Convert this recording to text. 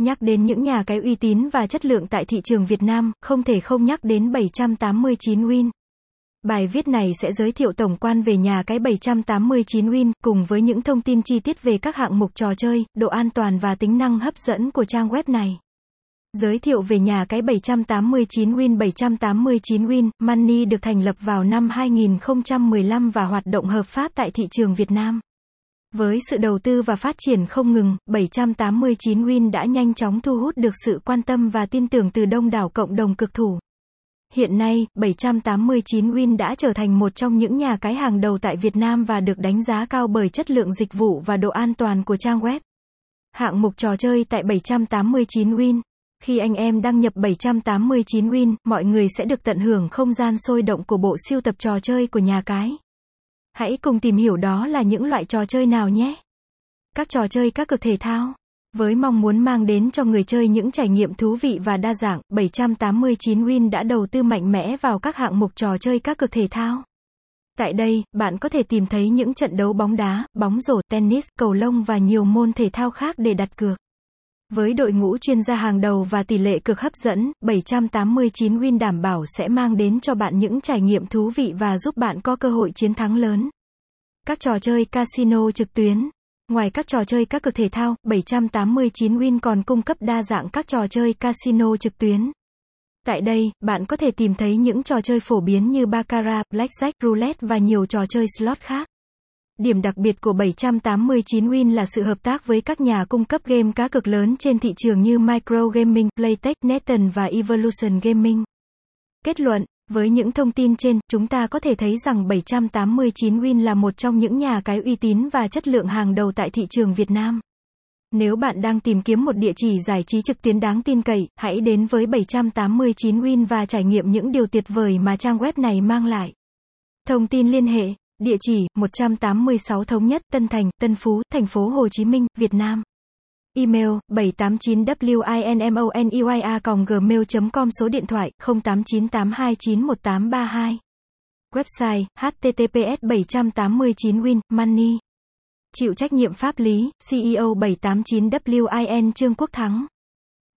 Nhắc đến những nhà cái uy tín và chất lượng tại thị trường Việt Nam, không thể không nhắc đến 789 Win. Bài viết này sẽ giới thiệu tổng quan về nhà cái 789 Win, cùng với những thông tin chi tiết về các hạng mục trò chơi, độ an toàn và tính năng hấp dẫn của trang web này. Giới thiệu về nhà cái 789 Win 789 Win, Money được thành lập vào năm 2015 và hoạt động hợp pháp tại thị trường Việt Nam. Với sự đầu tư và phát triển không ngừng, 789 Win đã nhanh chóng thu hút được sự quan tâm và tin tưởng từ đông đảo cộng đồng cực thủ. Hiện nay, 789 Win đã trở thành một trong những nhà cái hàng đầu tại Việt Nam và được đánh giá cao bởi chất lượng dịch vụ và độ an toàn của trang web. Hạng mục trò chơi tại 789 Win khi anh em đăng nhập 789 Win, mọi người sẽ được tận hưởng không gian sôi động của bộ siêu tập trò chơi của nhà cái. Hãy cùng tìm hiểu đó là những loại trò chơi nào nhé. Các trò chơi các cực thể thao. Với mong muốn mang đến cho người chơi những trải nghiệm thú vị và đa dạng, 789 Win đã đầu tư mạnh mẽ vào các hạng mục trò chơi các cực thể thao. Tại đây, bạn có thể tìm thấy những trận đấu bóng đá, bóng rổ, tennis, cầu lông và nhiều môn thể thao khác để đặt cược. Với đội ngũ chuyên gia hàng đầu và tỷ lệ cực hấp dẫn, 789 Win đảm bảo sẽ mang đến cho bạn những trải nghiệm thú vị và giúp bạn có cơ hội chiến thắng lớn. Các trò chơi casino trực tuyến Ngoài các trò chơi các cực thể thao, 789 Win còn cung cấp đa dạng các trò chơi casino trực tuyến. Tại đây, bạn có thể tìm thấy những trò chơi phổ biến như Baccarat, Blackjack, Roulette và nhiều trò chơi slot khác. Điểm đặc biệt của 789 Win là sự hợp tác với các nhà cung cấp game cá cược lớn trên thị trường như Micro Gaming, Playtech, Neton và Evolution Gaming. Kết luận, với những thông tin trên, chúng ta có thể thấy rằng 789 Win là một trong những nhà cái uy tín và chất lượng hàng đầu tại thị trường Việt Nam. Nếu bạn đang tìm kiếm một địa chỉ giải trí trực tuyến đáng tin cậy, hãy đến với 789 Win và trải nghiệm những điều tuyệt vời mà trang web này mang lại. Thông tin liên hệ Địa chỉ 186 Thống Nhất, Tân Thành, Tân Phú, Thành phố Hồ Chí Minh, Việt Nam. Email 789winmoneya.gmail.com Số điện thoại 0898291832 Website https 789 win money. Chịu trách nhiệm pháp lý CEO 789WIN Trương Quốc Thắng.